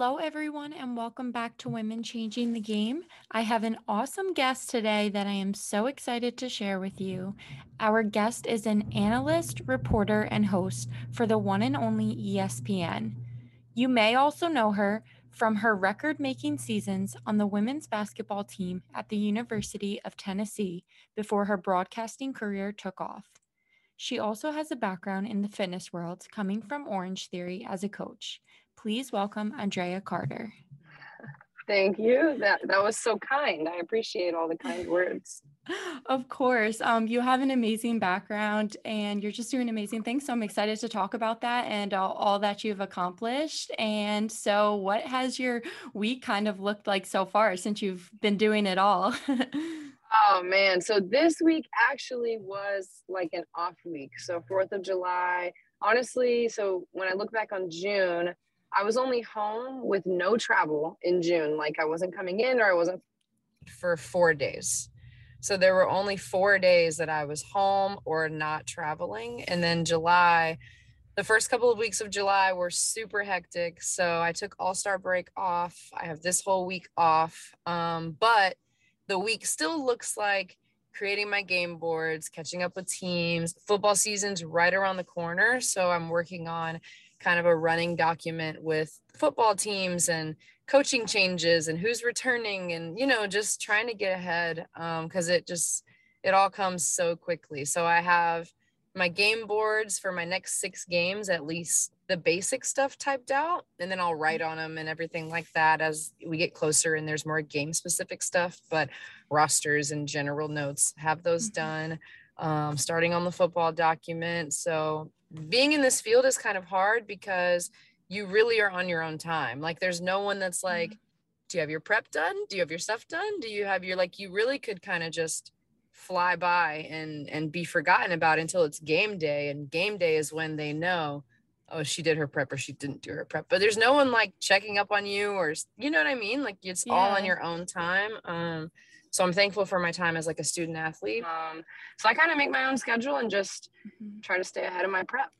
Hello, everyone, and welcome back to Women Changing the Game. I have an awesome guest today that I am so excited to share with you. Our guest is an analyst, reporter, and host for the one and only ESPN. You may also know her from her record making seasons on the women's basketball team at the University of Tennessee before her broadcasting career took off. She also has a background in the fitness world, coming from Orange Theory as a coach. Please welcome Andraya Carter. Thank you. That that was so kind. I appreciate all the kind words. Of course. Um, you have an amazing background and you're just doing amazing things. So I'm excited to talk about that and all, all that you've accomplished. And so, what has your week kind of looked like so far since you've been doing it all? oh man. So this week actually was like an off week. So 4th of July. Honestly, so when I look back on June, I was only home with no travel in June. Like I wasn't coming in or I wasn't for four days. So there were only four days that I was home or not traveling. And then July, the first couple of weeks of July were super hectic. So I took All Star break off. I have this whole week off. Um, but the week still looks like creating my game boards, catching up with teams. Football season's right around the corner. So I'm working on kind of a running document with football teams and coaching changes and who's returning and you know just trying to get ahead because um, it just it all comes so quickly so i have my game boards for my next six games at least the basic stuff typed out and then i'll write on them and everything like that as we get closer and there's more game specific stuff but rosters and general notes have those mm-hmm. done um, starting on the football document so being in this field is kind of hard because you really are on your own time. Like there's no one that's like, mm-hmm. do you have your prep done? Do you have your stuff done? Do you have your like you really could kind of just fly by and and be forgotten about until it's game day and game day is when they know oh she did her prep or she didn't do her prep but there's no one like checking up on you or you know what i mean like it's yeah. all on your own time um so i'm thankful for my time as like a student athlete um so i kind of make my own schedule and just mm-hmm. try to stay ahead of my prep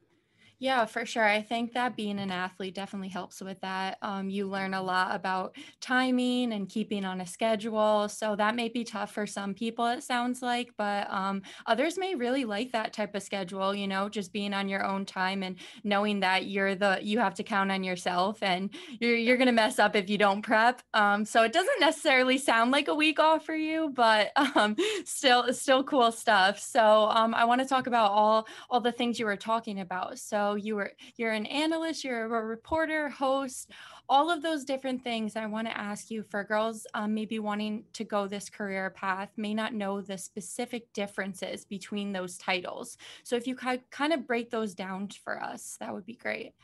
yeah, for sure. I think that being an athlete definitely helps with that. Um, you learn a lot about timing and keeping on a schedule. So that may be tough for some people, it sounds like, but um, others may really like that type of schedule, you know, just being on your own time and knowing that you're the, you have to count on yourself and you're, you're going to mess up if you don't prep. Um, so it doesn't necessarily sound like a week off for you, but um, still, still cool stuff. So um, I want to talk about all, all the things you were talking about. So you were you're an analyst you're a reporter host all of those different things. I want to ask you for girls um, maybe wanting to go this career path may not know the specific differences between those titles. So if you could kind of break those down for us that would be great.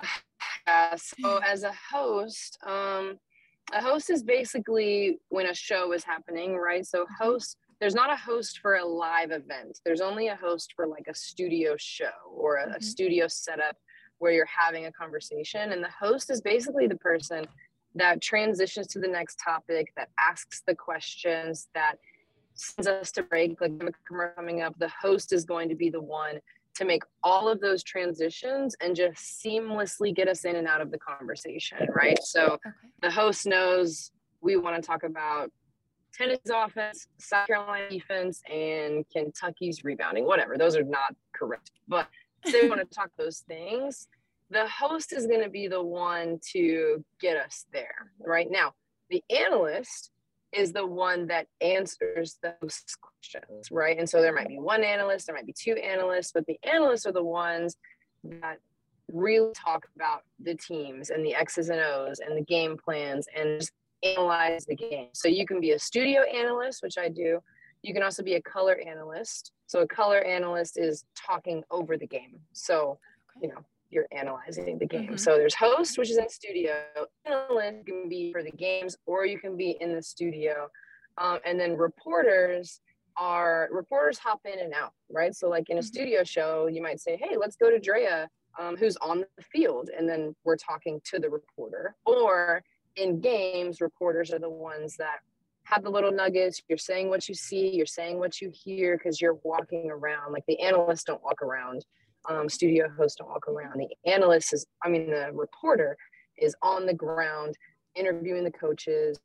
Uh, so as a host um, a host is basically when a show is happening right? So mm-hmm. host there's not a host for a live event. There's only a host for like a studio show or a, mm-hmm. a studio setup where you're having a conversation. And the host is basically the person that transitions to the next topic, that asks the questions, that sends us to break. Like coming up, the host is going to be the one to make all of those transitions and just seamlessly get us in and out of the conversation, right? So okay. the host knows we want to talk about Tennessee's offense, South Carolina defense, and Kentucky's rebounding. Whatever, those are not correct. But say we want to talk those things, the host is going to be the one to get us there. Right now, the analyst is the one that answers those questions, right? And so there might be one analyst, there might be two analysts, but the analysts are the ones that really talk about the teams and the X's and O's and the game plans and analyze the game. So you can be a studio analyst, which I do. You can also be a color analyst. So a color analyst is talking over the game. So, you know, you're analyzing the game. Mhm. So there's host, which is in studio. Analyst can be for the games, or you can be in the studio. Um, and then reporters are reporters hop in and out, right? So like in a Mhm. studio show, you might say, "Hey, let's go to Drea, um, who's on the field," and then we're talking to the reporter. Or in games, reporters are the ones that have the little nuggets. You're saying what you see, you're saying what you hear because you're walking around. Like the analysts don't walk around, um, studio hosts don't walk around. The analyst is, I mean, the reporter is on the ground interviewing the coaches,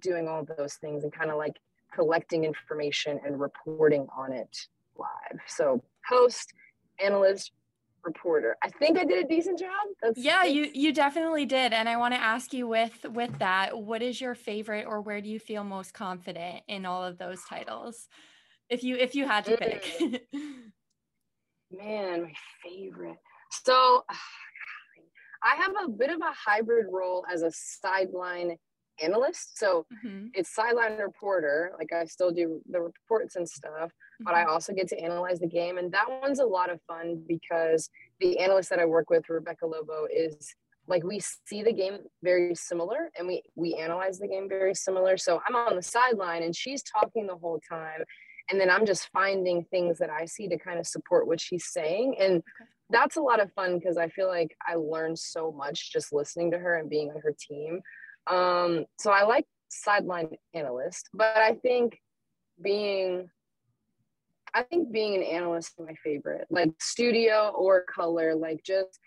doing all those things, and kind of like collecting information and reporting on it live. So host, analyst, reporter. I think I did a decent job. That's Yeah, you you definitely did. And I want to ask you with with that, what is your favorite or where do you feel most confident in all of those titles? If you if you had to pick. man, my favorite. So I have a bit of a hybrid role as a sideline analyst. So Mhm, it's sideline reporter. Like I still do the reports and stuff, but I mhm, also get to analyze the game. And that one's a lot of fun because the analyst that I work with, Rebecca Lobo, is like we see the game very similar and we we analyze the game very similar. So I'm on the sideline and she's talking the whole time. And then I'm just finding things that I see to kind of support what she's saying. And that's a lot of fun because I feel like I learned so much just listening to her and being on her team. Um, so I like sideline analyst, but I think being I think being an analyst is my favorite. Like studio or color, like just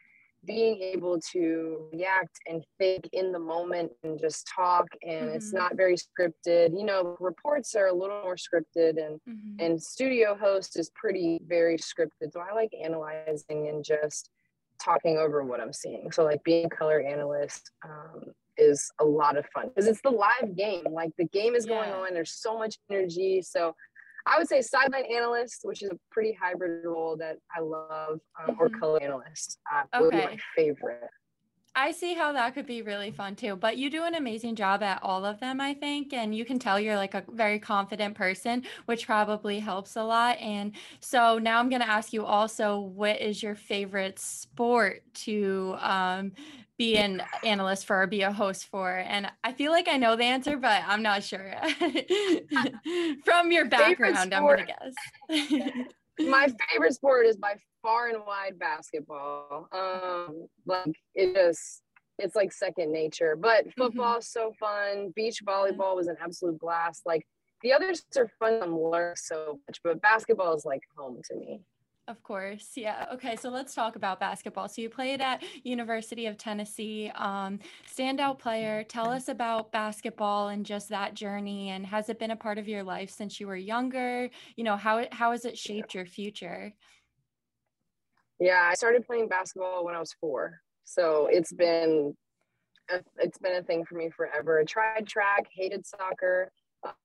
being able to react and think in the moment and just talk and it's Mhm. not very scripted. You know, reports are a little more scripted and mhm. and studio host is pretty very scripted. So I like analyzing and just talking over what I'm seeing. So like being a color analyst um, is a lot of fun because it's the live game. Like the game is going on. There's so much energy. So I would say sideline analyst, which is a pretty hybrid role that I love, um, or Mhm. color analyst uh, would be my favorite. I see how that could be really fun too, but you do an amazing job at all of them, I think. And you can tell you're like a very confident person, which probably helps a lot. And so now I'm going to ask you also, what is your favorite sport to um, be an analyst for or be a host for? And I feel like I know the answer, but I'm not sure. From your background, I'm going to guess. my favorite sport is by far and wide basketball. Um, like it just it's like second nature. But football is so fun. Beach volleyball was an absolute blast. Like the others are fun to learn so much, but basketball is like home to me. Of course. Yeah. Okay. So let's talk about basketball. So you played at University of Tennessee. Um, standout player. Tell us about basketball and just that journey. And has it been a part of your life since you were younger? You know, how how has it shaped your future? Yeah, I started playing basketball when I was four, so it's been a, it's been a thing for me forever. I tried track, hated soccer.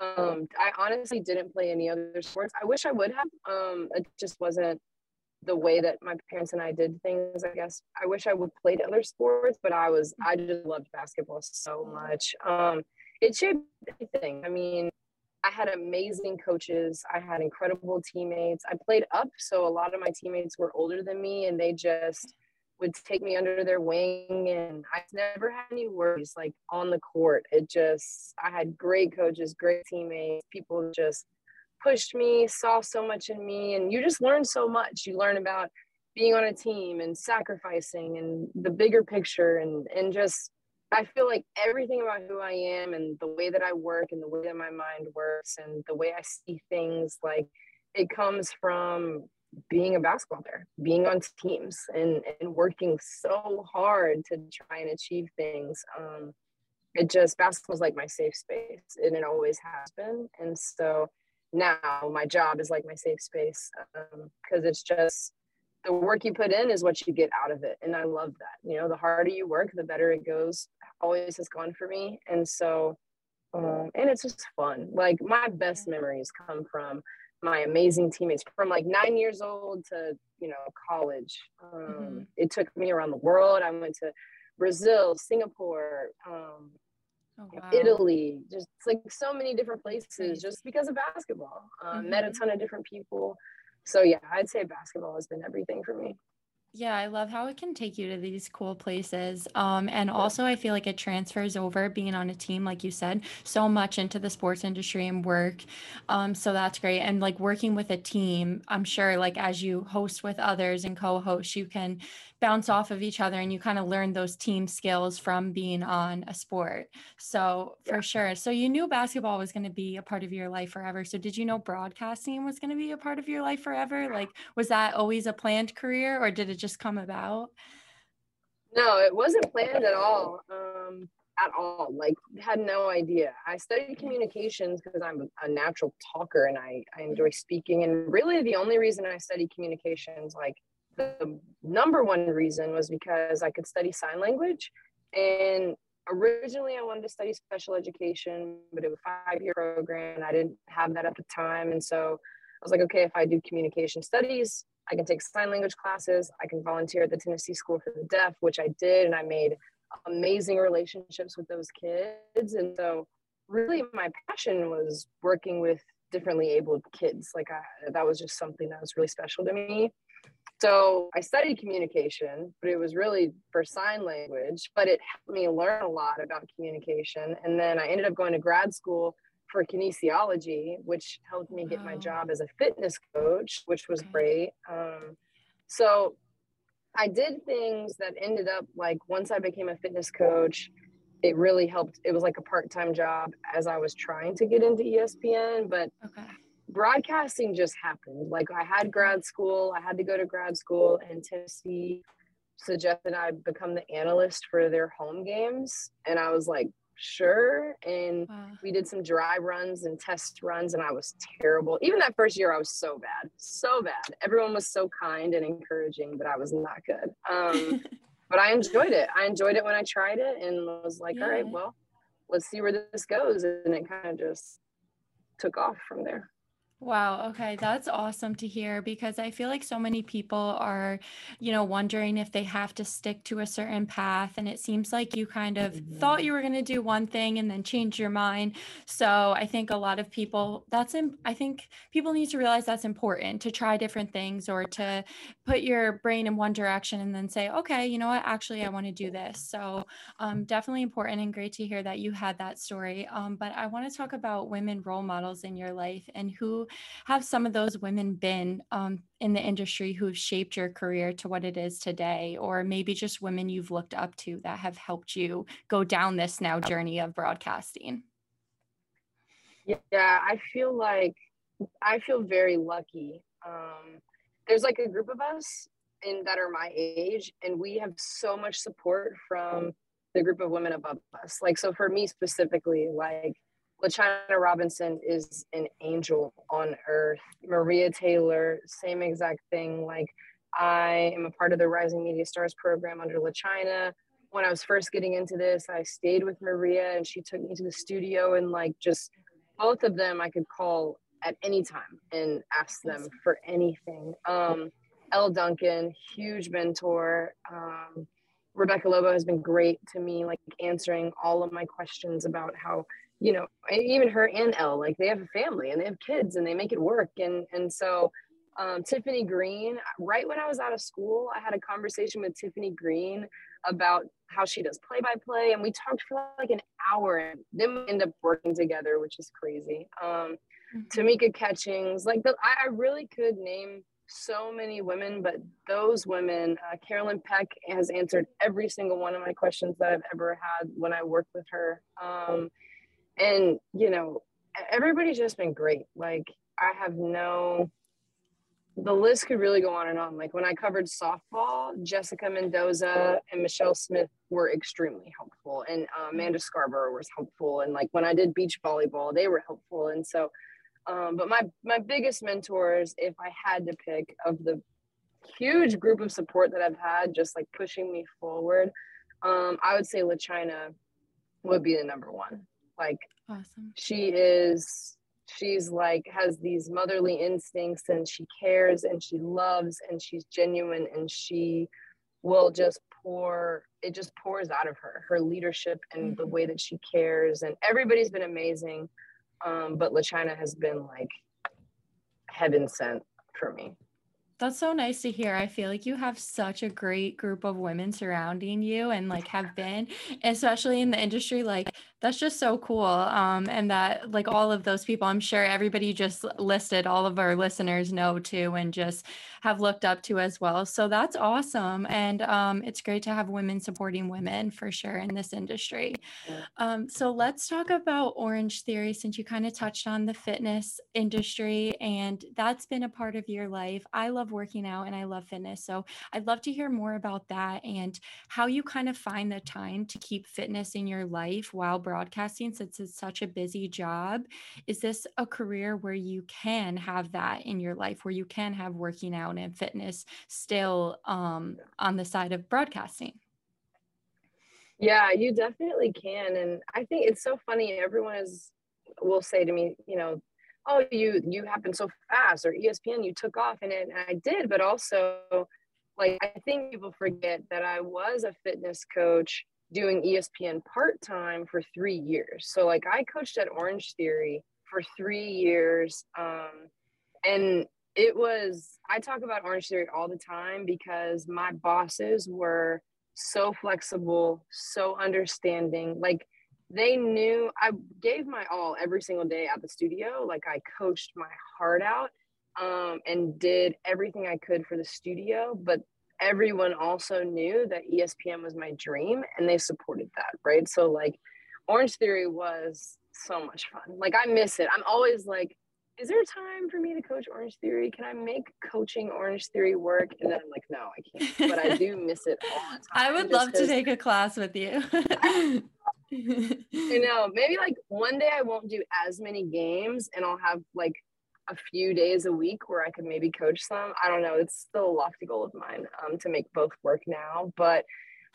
Um, I honestly didn't play any other sports. I wish I would have. Um, it just wasn't the way that my parents and I did things. I guess I wish I would played other sports, but I was I just loved basketball so much. Um, it shaped everything. I mean, I had amazing coaches. I had incredible teammates. I played up, so a lot of my teammates were older than me, and they just would take me under their wing and I never had any worries like on the court. It just I had great coaches, great teammates, people just pushed me, saw so much in me and you just learn so much. You learn about being on a team and sacrificing and the bigger picture and and just I feel like everything about who I am and the way that I work and the way that my mind works and the way I see things like it comes from being a basketball player, being on teams and, and working so hard to try and achieve things. Um, it just basketball is like my safe space and it always has been. And so now my job is like my safe space because um, it's just the work you put in is what you get out of it. And I love that. You know, the harder you work, the better it goes. Always has gone for me. And so, um, and it's just fun. Like my best memories come from my amazing teammates from like nine years old to you know college um, mm-hmm. it took me around the world i went to brazil singapore um, oh, wow. italy just like so many different places just because of basketball um, mm-hmm. met a ton of different people so yeah i'd say basketball has been everything for me Yeah, I love how it can take you to these cool places. Um, and also, I feel like it transfers over being on a team, like you said, so much into the sports industry and work. Um, so that's great. And like working with a team, I'm sure, like as you host with others and co host, you can bounce off of each other and you kind of learn those team skills from being on a sport. So for yeah. sure. So you knew basketball was going to be a part of your life forever. So did you know broadcasting was going to be a part of your life forever? Like, was that always a planned career or did it just come about? No, it wasn't planned at all. Um, at all. Like, had no idea. I studied communications because I'm a natural talker and I, I enjoy speaking. And really, the only reason I studied communications, like, the number one reason was because I could study sign language. And originally, I wanted to study special education, but it was a five year program. And I didn't have that at the time. And so I was like, okay, if I do communication studies, I can take sign language classes. I can volunteer at the Tennessee School for the Deaf, which I did. And I made amazing relationships with those kids. And so, really, my passion was working with differently abled kids. Like, I, that was just something that was really special to me. So I studied communication, but it was really for sign language, but it helped me learn a lot about communication. And then I ended up going to grad school for kinesiology, which helped me get my job as a fitness coach, which was great. Um, so I did things that ended up like once I became a fitness coach, it really helped. It was like a part time job as I was trying to get into ESPN, but okay broadcasting just happened. Like I had grad school, I had to go to grad school, and Tennessee suggested I become the analyst for their home games, and I was like, sure. And wow. we did some dry runs and test runs, and I was terrible. Even that first year, I was so bad, so bad. Everyone was so kind and encouraging, but I was not good. Um, but I enjoyed it. I enjoyed it when I tried it, and was like, yeah. all right, well, let's see where this goes, and it kind of just took off from there. Wow. Okay. That's awesome to hear because I feel like so many people are, you know, wondering if they have to stick to a certain path. And it seems like you kind of thought you were going to do one thing and then change your mind. So I think a lot of people, that's, I think people need to realize that's important to try different things or to put your brain in one direction and then say, okay, you know what, actually, I want to do this. So um, definitely important and great to hear that you had that story. Um, but I want to talk about women role models in your life and who have some of those women been um, in the industry who've shaped your career to what it is today, or maybe just women you've looked up to that have helped you go down this now journey of broadcasting? Yeah, I feel like I feel very lucky. Um, there's like a group of us in that are my age, and we have so much support from the group of women above us. Like, so for me specifically, like LaChina Robinson is an angel on earth. Maria Taylor, same exact thing. Like I am a part of the Rising Media Stars program under LaChina. When I was first getting into this, I stayed with Maria and she took me to the studio and like just both of them I could call at any time and ask them for anything. Um, Elle Duncan, huge mentor. Um, Rebecca Lobo has been great to me, like answering all of my questions about how you know even her and Elle like they have a family and they have kids and they make it work and and so um, Tiffany Greene right when I was out of school I had a conversation with Tiffany Greene about how she does play by play and we talked for like an hour and then we end up working together which is crazy um, mm-hmm. Tamika Catchings like the, I, I really could name so many women, but those women, uh, Carolyn Peck has answered every single one of my questions that I've ever had when I worked with her. Um, and you know everybody's just been great. Like i have no the list could really go on and on. Like when i covered softball jessica mendoza and michelle smith were extremely helpful. And uh, amanda scarborough was helpful. And like when i did beach volleyball they were helpful. And so um, but my my biggest mentors if i had to pick of the huge group of support that i've had just like pushing me forward um, i would say LaChina would be the number one like awesome. she is she's like has these motherly instincts and she cares and she loves and she's genuine and she will just pour it just pours out of her her leadership and mm-hmm. the way that she cares and everybody's been amazing um, but LaChina has been like heaven sent for me That's so nice to hear. I feel like you have such a great group of women surrounding you and like have been, especially in the industry. Like that's just so cool. Um, and that like all of those people, I'm sure everybody just listed, all of our listeners know too, and just have looked up to as well. So that's awesome. And um, it's great to have women supporting women for sure in this industry. Um, so let's talk about Orange Theory since you kind of touched on the fitness industry and that's been a part of your life. I love love working out and I love fitness. So I'd love to hear more about that and how you kind of find the time to keep fitness in your life while broadcasting since it's such a busy job. Is this a career where you can have that in your life, where you can have working out and fitness still um, on the side of broadcasting? Yeah, you definitely can. And I think it's so funny. Everyone is will say to me, you know, oh you you happened so fast or espn you took off it and i did but also like i think people forget that i was a fitness coach doing espn part-time for three years. So like i coached at orange theory for three years um, and it was i talk about orange theory all the time because my bosses were so flexible so understanding like they knew I gave my all every single day at the studio. Like I coached my heart out um, and did everything I could for the studio. But everyone also knew that ESPN was my dream and they supported that. Right. So, like, Orange Theory was so much fun. Like, I miss it. I'm always like, is there time for me to coach Orange Theory? Can I make coaching Orange Theory work? And then I'm like, no, I can't. But I do miss it all the time. I would love to take a class with you. you know, maybe like one day I won't do as many games and I'll have like a few days a week where I could maybe coach some. I don't know. It's still a lofty goal of mine um, to make both work now. But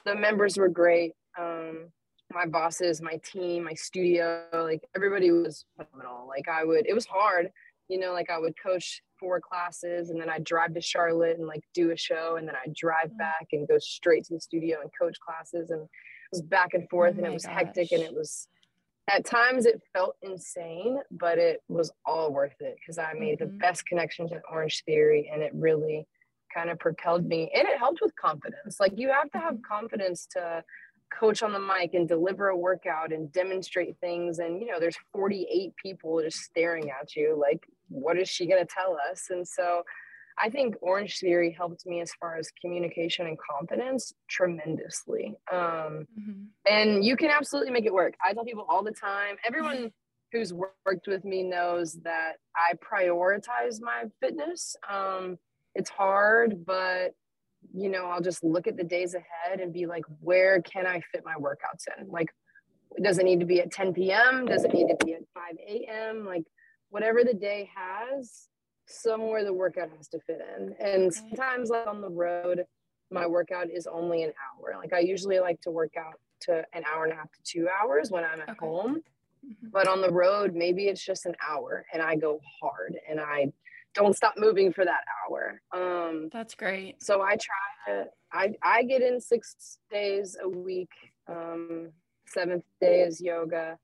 the members were great. Um, my bosses, my team, my studio, like everybody was phenomenal. Like I would, it was hard, you know, like I would coach four classes and then I'd drive to Charlotte and like do a show and then I'd drive mm. back and go straight to the studio and coach classes and was back and forth oh and it was gosh. hectic and it was at times it felt insane, but it was all worth it because I made mm-hmm. the best connections with Orange Theory and it really kind of propelled me and it helped with confidence. Like you have to have mm-hmm. confidence to coach on the mic and deliver a workout and demonstrate things and you know there's 48 people just staring at you like what is she going to tell us and so I think Orange Theory helped me as far as communication and confidence tremendously. Um, mm-hmm. And you can absolutely make it work. I tell people all the time, everyone who's worked with me knows that I prioritize my fitness. Um, it's hard, but you know, I'll just look at the days ahead and be like, where can I fit my workouts in? Like, does it need to be at 10 p.m.? Does it need to be at 5 a.m.? Like, whatever the day has, somewhere the workout has to fit in. And sometimes, like on the road, my workout is only an hour. Like I usually like to work out to an hour and a half to two hours when I'm at okay. home. Mm-hmm. But on the road, maybe it's just an hour and I go hard and I don't stop moving for that hour. Um, That's great. So I try to, I, I get in six days a week. Um, seventh day is yoga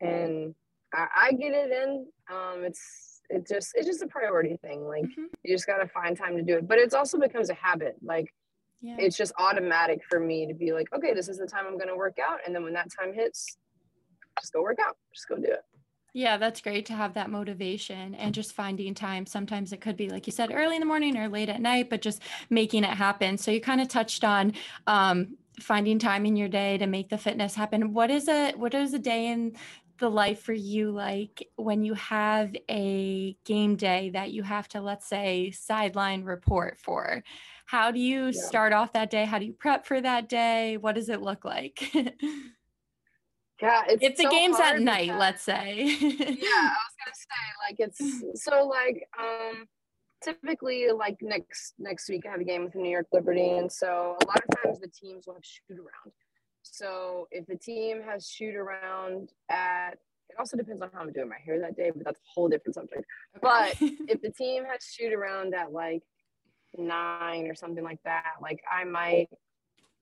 and I, I get it in. Um, it's it just it's just a priority thing like mm-hmm. you just got to find time to do it but it's also becomes a habit like yeah. it's just automatic for me to be like okay this is the time i'm going to work out and then when that time hits just go work out just go do it yeah, that's great to have that motivation and just finding time. Sometimes it could be, like you said, early in the morning or late at night, but just making it happen. So you kind of touched on um, finding time in your day to make the fitness happen. What is a what is a day in the life for you like when you have a game day that you have to let's say sideline report for how do you yeah. start off that day? How do you prep for that day? What does it look like? Yeah it's if the so game's at night let's say. Yeah i was gonna say like it's so like um typically like next next week i have a game with the new york liberty and so a lot of times the teams will have shoot around so if the team has shoot around at, it also depends on how I'm doing my hair that day, but that's a whole different subject. But if the team has shoot around at like nine or something like that, like I might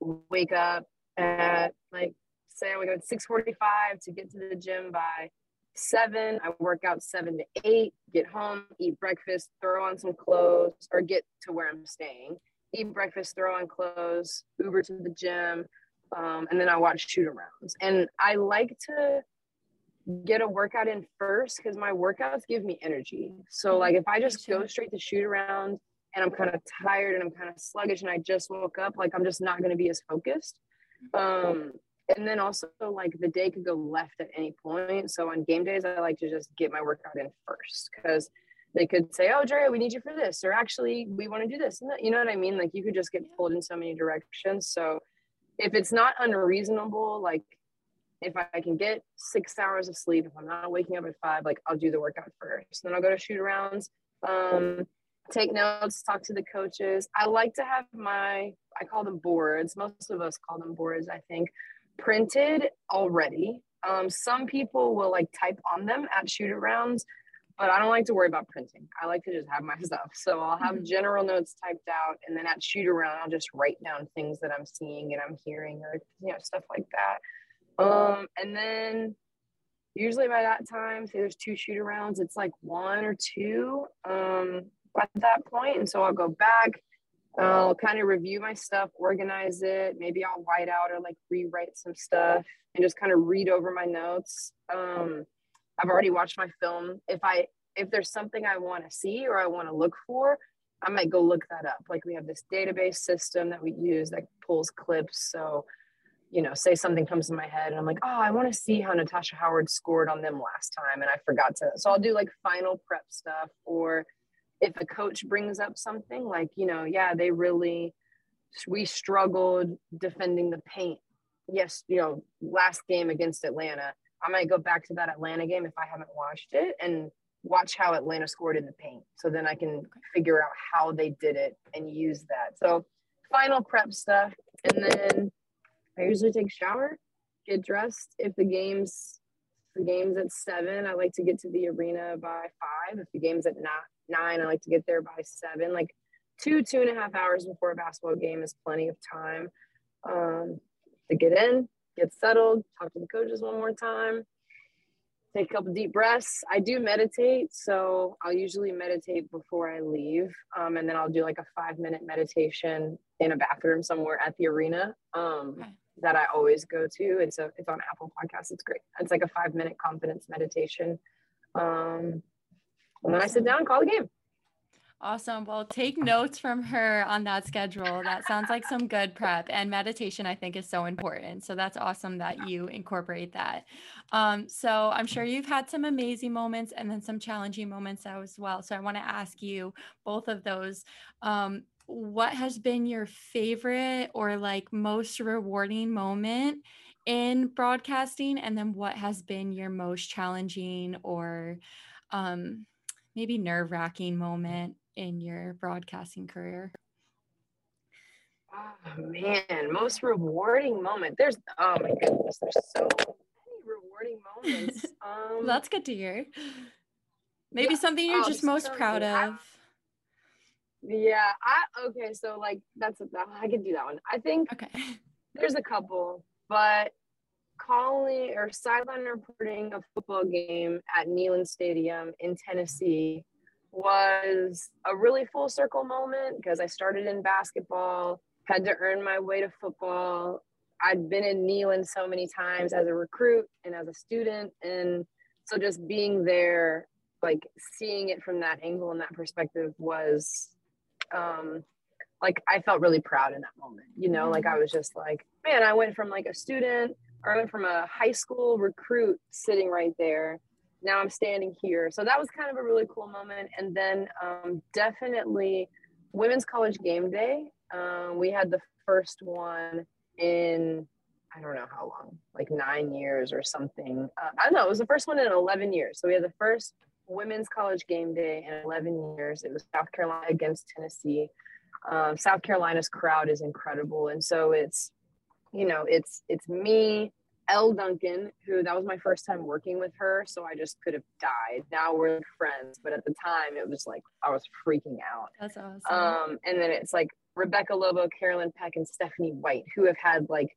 wake up at like say I wake up at 6:45 to get to the gym by seven. I work out seven to eight, get home, eat breakfast, throw on some clothes, or get to where I'm staying, eat breakfast, throw on clothes, Uber to the gym, um, and then I watch shoot arounds. And I like to get a workout in first because my workouts give me energy. So mm-hmm. like if I just go straight to shoot around and I'm kind of tired and I'm kind of sluggish and I just woke up, like I'm just not going to be as focused. Um, and then also like the day could go left at any point. So on game days, I like to just get my workout in first because they could say, "Oh, Drea, we need you for this," or actually, we want to do this. You know what I mean? Like you could just get pulled in so many directions. So if it's not unreasonable, like if I can get six hours of sleep, if I'm not waking up at five, like I'll do the workout first. Then I'll go to shoot arounds, um, take notes, talk to the coaches. I like to have my, I call them boards. Most of us call them boards, I think, printed already. Um, some people will like type on them at shoot arounds, but I don't like to worry about printing. I like to just have my stuff. So I'll have mm-hmm. general notes typed out, and then at shoot around, I'll just write down things that I'm seeing and I'm hearing, or you know stuff like that. Um, and then usually by that time, say there's two shoot arounds, it's like one or two um, at that point. And so I'll go back, I'll kind of review my stuff, organize it. Maybe I'll white out or like rewrite some stuff and just kind of read over my notes. Um, I've already watched my film. If I if there's something I want to see or I want to look for, I might go look that up. Like we have this database system that we use that pulls clips. So you know, say something comes to my head and I'm like, oh, I want to see how Natasha Howard scored on them last time. And I forgot to. So I'll do like final prep stuff. Or if a coach brings up something like, you know, yeah, they really, we struggled defending the paint. Yes, you know, last game against Atlanta. I might go back to that Atlanta game if I haven't watched it and watch how Atlanta scored in the paint. So then I can figure out how they did it and use that. So final prep stuff. And then I usually take a shower, get dressed. If the game's the game's at seven, I like to get to the arena by five. If the game's at nine, I like to get there by seven. Like two, two and a half hours before a basketball game is plenty of time um, to get in, get settled, talk to the coaches one more time, take a couple deep breaths. I do meditate, so I'll usually meditate before I leave, um, and then I'll do like a five minute meditation in a bathroom somewhere at the arena. Um, okay that I always go to. It's a it's on Apple Podcasts. It's great. It's like a five minute confidence meditation. Um, and then I sit down and call the game. Awesome. Well, take notes from her on that schedule. That sounds like some good prep. And meditation, I think, is so important. So that's awesome that you incorporate that. Um, so I'm sure you've had some amazing moments and then some challenging moments as well. So I want to ask you both of those. Um, what has been your favorite or like most rewarding moment in broadcasting and then what has been your most challenging or um, maybe nerve-wracking moment in your broadcasting career oh man most rewarding moment there's oh my goodness there's so many rewarding moments um, that's good to hear maybe yeah, something you're oh, just most proud of yeah, I okay. So like that's I can do that one. I think okay. There's a couple, but calling or sideline reporting a football game at Neyland Stadium in Tennessee was a really full circle moment because I started in basketball, had to earn my way to football. I'd been in Neyland so many times as a recruit and as a student. And so just being there, like seeing it from that angle and that perspective was um like I felt really proud in that moment. You know, like I mm-hmm. was just like, man, I went from like a student or I went from a high school recruit sitting right there. Now I'm standing here. So that was kind of a really cool moment. And then um, definitely women's college game day. Um, we had the first one in I don't know how long, like nine years or something. Uh, I don't know. It was the first one in 11 years. So we had the first women's college game day in 11 years. It was South Carolina against Tennessee. Um, South Carolina's crowd is incredible, and so it's, you know, it's it's me, Elle Duncan, who that was my first time working with her, so I just could have died. Now we're friends, but at the time it was like I was freaking out. That's awesome. Um, and then it's like Rebecca Lobo, Carolyn Peck, and Stephanie White, who have had like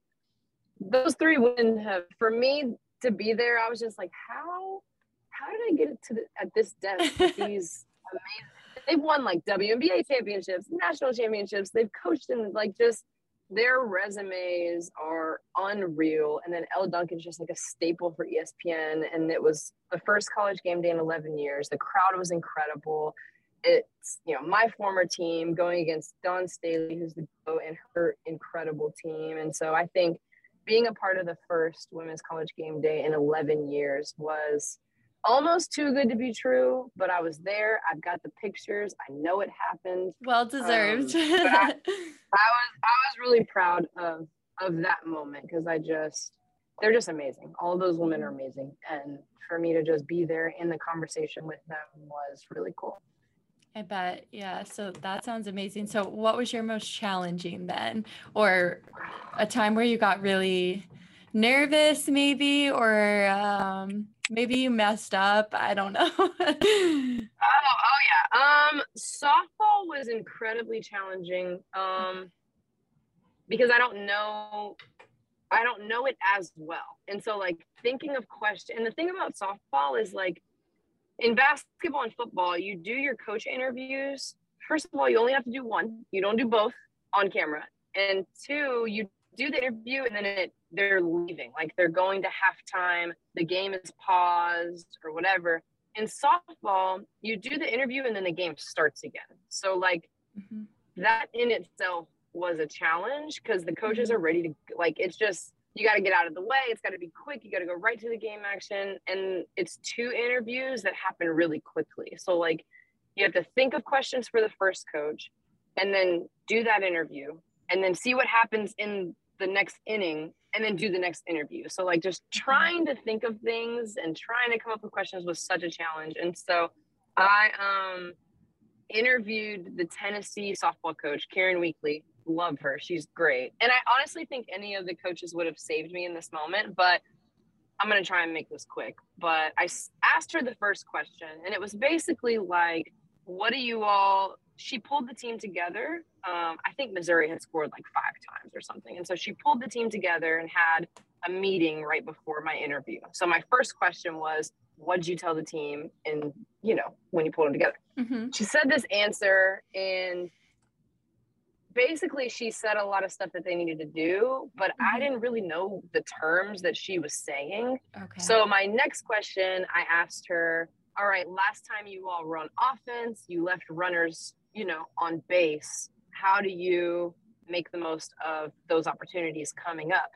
those three women have for me to be there. I was just like, how how did I get to the, at this depth with these amazing? They've won like WNBA championships, national championships. They've coached in like just their resumes are unreal. And then Elle Duncan's just like a staple for ESPN. And it was the first college game day in 11 years. The crowd was incredible. It's, you know, my former team going against Dawn Staley, who's the go and her incredible team. And so I think being a part of the first women's college game day in 11 years was almost too good to be true, but I was there. I've got the pictures. I know it happened. Well deserved. Um, I, I, was I was really proud of of that moment because I just they're just amazing. All those women are amazing, and for me to just be there in the conversation with them was really cool. I bet. Yeah. So that sounds amazing. So, what was your most challenging then, or a time where you got really nervous, maybe, or um, maybe you messed up? I don't know. oh, oh yeah. Um, softball was incredibly challenging. Um, because I don't know I don't know it as well. And so like thinking of question and the thing about softball is like in basketball and football, you do your coach interviews. First of all, you only have to do one. You don't do both on camera. And two, you do the interview and then it they're leaving. Like they're going to halftime, the game is paused or whatever. In softball, you do the interview and then the game starts again. So like mm-hmm. that in itself was a challenge because the coaches mm-hmm. are ready to like it's just you got to get out of the way. It's got to be quick. You got to go right to the game action. And it's two interviews that happen really quickly. So, like, you have to think of questions for the first coach and then do that interview and then see what happens in the next inning and then do the next interview. So, like, just mm-hmm. trying to think of things and trying to come up with questions was such a challenge. And so, I um, interviewed the Tennessee softball coach, Karen Weekly, love her. She's great. And I honestly think any of the coaches would have saved me in this moment, but I'm going to try and make this quick. But I asked her the first question, and it was basically like, what do you all, she pulled the team together. Um, I think Missouri had scored like five times or something. And so she pulled the team together and had a meeting right before my interview. So my first question was, what did you tell the team and you know when you pulled them together mm-hmm. she said this answer and basically she said a lot of stuff that they needed to do, but mm-hmm. I didn't really know the terms that she was saying. Okay. So my next question, I asked her, all right, last time you all run offense, you left runners, you know, on base. How do you make the most of those opportunities coming up?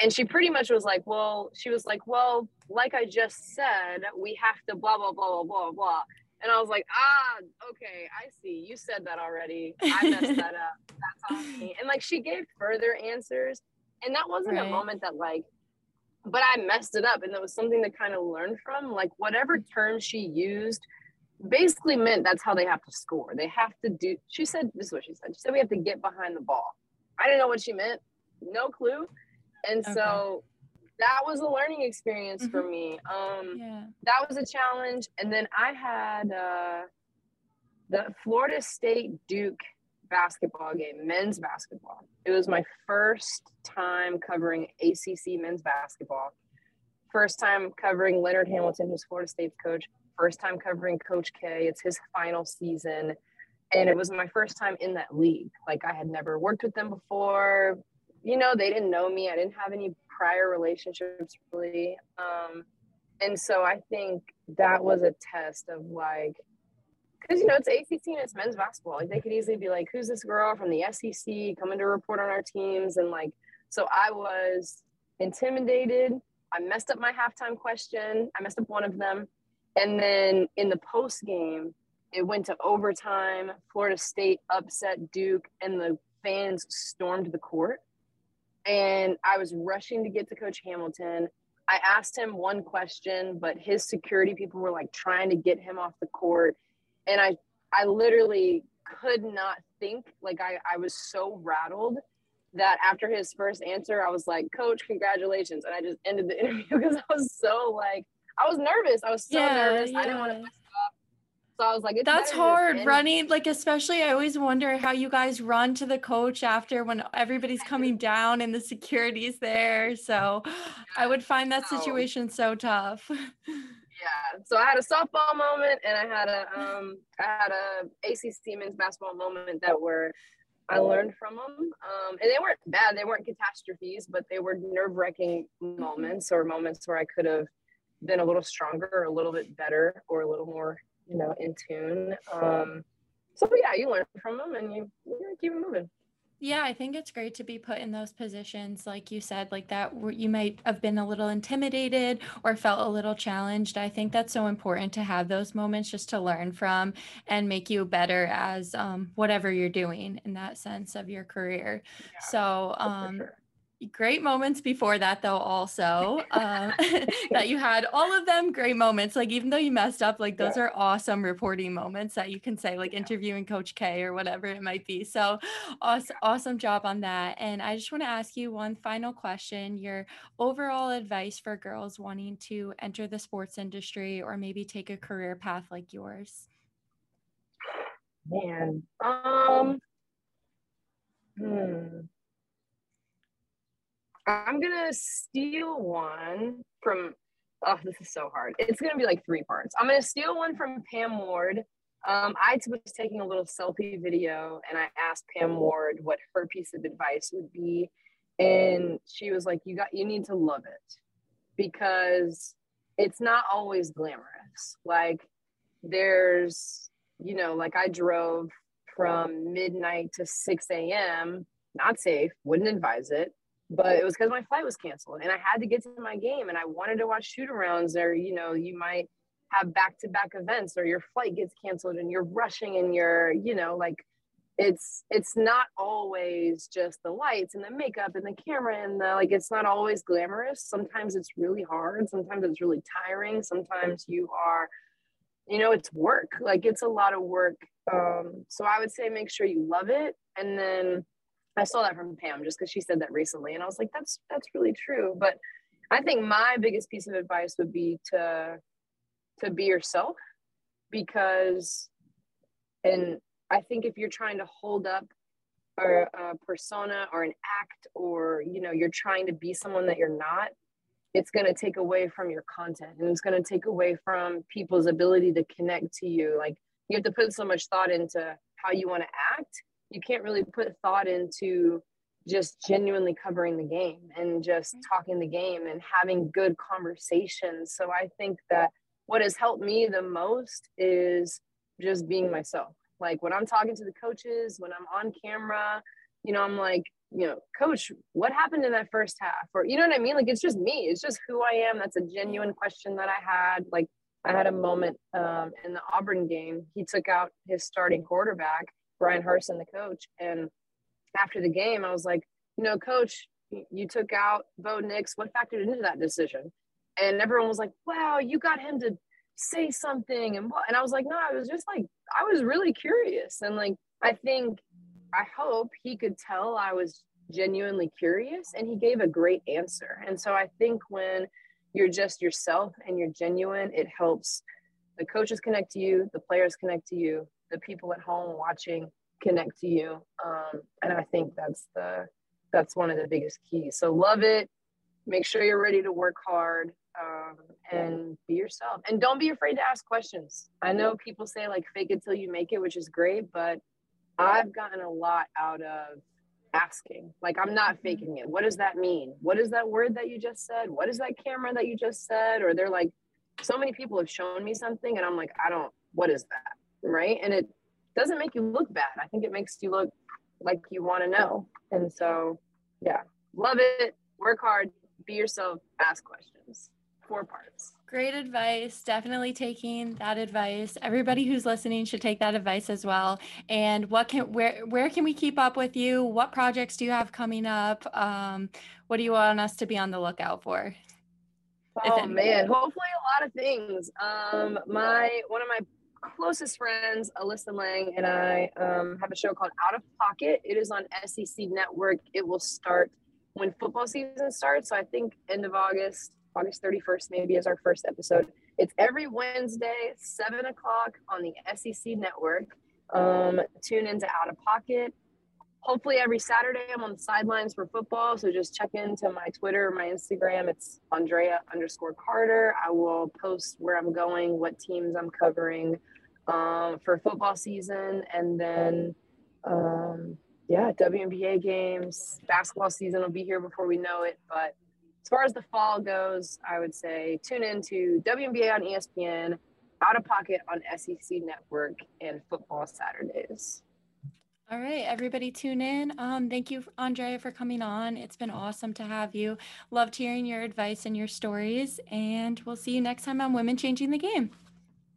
And she pretty much was like, well, she was like, well, like I just said, we have to blah, blah, blah, blah, blah, blah. And I was like, ah, okay, I see. You said that already. I messed that up. That's on me. And like she gave further answers. And that wasn't right. a moment that like, but I messed it up. And that was something to kind of learn from. Like whatever term she used basically meant that's how they have to score. They have to do, she said, this is what she said. She said we have to get behind the ball. I didn't know what she meant. No clue. And okay. so that was a learning experience mm-hmm. for me. Um, yeah. That was a challenge. And then I had uh, the Florida State Duke basketball game, men's basketball. It was my first time covering ACC men's basketball. First time covering Leonard Hamilton, who's Florida State's coach. First time covering Coach K. It's his final season. And it was my first time in that league. Like I had never worked with them before. You know, they didn't know me. I didn't have any prior relationships really um and so i think that was a test of like because you know it's ACC and it's men's basketball. Like they could easily be like, "Who's this girl from the SEC coming to report on our teams?" And like, so I was intimidated. I messed up my halftime question. I messed up one of them, and then in the post game, it went to overtime. Florida State upset Duke, and the fans stormed the court and I was rushing to get to Coach Hamilton. I asked him one question, but his security people were like trying to get him off the court. And I I literally could not think. Like I, I was so rattled that after his first answer, I was like, Coach, congratulations. And I just ended the interview because I was so like I was nervous. I was so yeah, nervous. Yeah. I didn't want to mess up. so I was like, that's hard running. Like, especially, I always wonder how you guys run to the coach after when everybody's coming down and the security's there. So I would find that situation so tough. Yeah. So I had a softball moment and I had a um I had a ACC men's basketball moment that were I learned from them. Um, and they weren't bad. They weren't catastrophes, but they were nerve wracking moments or moments where I could have been a little stronger or a little bit better or a little more, you know, in tune. Um, so yeah, you learn from them and you, you keep moving. Yeah, I think it's great to be put in those positions, like you said, like that where you might have been a little intimidated or felt a little challenged. I think that's so important to have those moments just to learn from and make you better as um, whatever you're doing in that sense of your career. Yeah, so, um, sure great moments before that though also um, that you had all of them great moments like even though you messed up like those yeah. are awesome reporting moments that you can say like yeah. interviewing coach k or whatever it might be. So awesome, awesome job on that. And i just want to ask you one final question. Your overall advice for girls wanting to enter the sports industry or maybe take a career path like yours? Man um hmm I'm gonna steal one from. Oh, this is so hard. It's gonna be like three parts. I'm gonna steal one from Pam Ward. Um, I was taking a little selfie video, and I asked Pam Ward what her piece of advice would be, and she was like, "You got, you need to love it, because it's not always glamorous. Like, there's, you know, like I drove from midnight to 6 a.m. Not safe. Wouldn't advise it but it was because my flight was canceled and I had to get to my game and I wanted to watch shoot arounds or, you know, you might have back to back events or your flight gets canceled and you're rushing and you're, you know, like it's it's not always just the lights and the makeup and the camera and the like it's not always glamorous. Sometimes it's really hard, sometimes it's really tiring, sometimes you are you know, it's work. Like it's a lot of work. Um so I would say make sure you love it and then I saw that from Pam just because she said that recently, and I was like, that's that's really true. But I think my biggest piece of advice would be to to be yourself, because, and I think if you're trying to hold up a, persona or an act, or you know, you're trying to be someone that you're not, it's going to take away from your content, and it's going to take away from people's ability to connect to you. Like you have to put so much thought into how you want to act you can't really put thought into just genuinely covering the game and just talking the game and having good conversations. So I think that what has helped me the most is just being myself. Like when I'm talking to the coaches, when I'm on camera, you know, I'm like, you know, coach, what happened in that first half? Or, you know what I mean? Like, it's just me. It's just who I am. That's a genuine question that I had. Like, I had a moment um, in the Auburn game. He took out his starting quarterback Bryan Harsin, the coach. And after the game, I was like, you know, coach, you took out Bo Nix. What factored into that decision? And everyone was like, wow, you got him to say something. And what? And I was like, no, I was just like, I was really curious. And like, I think, I hope he could tell I was genuinely curious and he gave a great answer. And so I think when you're just yourself and you're genuine, it helps the coaches connect to you, the players connect to you, the people at home watching connect to you. Um, and I think that's the that's one of the biggest keys. So love it. Make sure you're ready to work hard um, and be yourself. And don't be afraid to ask questions. I know people say like fake it till you make it, which is great, but I've gotten a lot out of asking. Like I'm not mm-hmm. faking it. What does that mean? What is that word that you just said? What is that camera that you just said? Or they're like, so many people have shown me something and I'm like, I don't, what is that? Right? And it doesn't make you look bad. I think it makes you look like you want to know. And so, yeah, love it. Work hard, be yourself, ask questions. Four parts. Great advice. Definitely taking that advice. Everybody who's listening should take that advice as well. And what can where where can we keep up with you? What projects do you have coming up? Um, what do you want us to be on the lookout for? Oh man, hopefully a lot of things. Um, my one of my closest friends, Alyssa Lang, and I um, have a show called Out of Pocket. It is on SEC Network. It will start when football season starts. So I think end of August, August 31st, maybe is our first episode. It's every Wednesday, 7 o'clock on the SEC Network. Um, tune into Out of Pocket. hopefully every Saturday I'm on the sidelines for football. So just check into my Twitter, my Instagram. It's Andraya underscore Carter. I will post where I'm going, what teams I'm covering um, for football season, and then um, yeah, WNBA games, basketball season will be here before we know it. But as far as the fall goes, I would say tune in to WNBA on ESPN, Out of Pocket on SEC Network, and Football Saturdays. All right, everybody tune in. Um, thank you, Andraya, for coming on. It's been awesome to have you. Loved hearing your advice and your stories. And we'll see you next time on Women Changing the Game.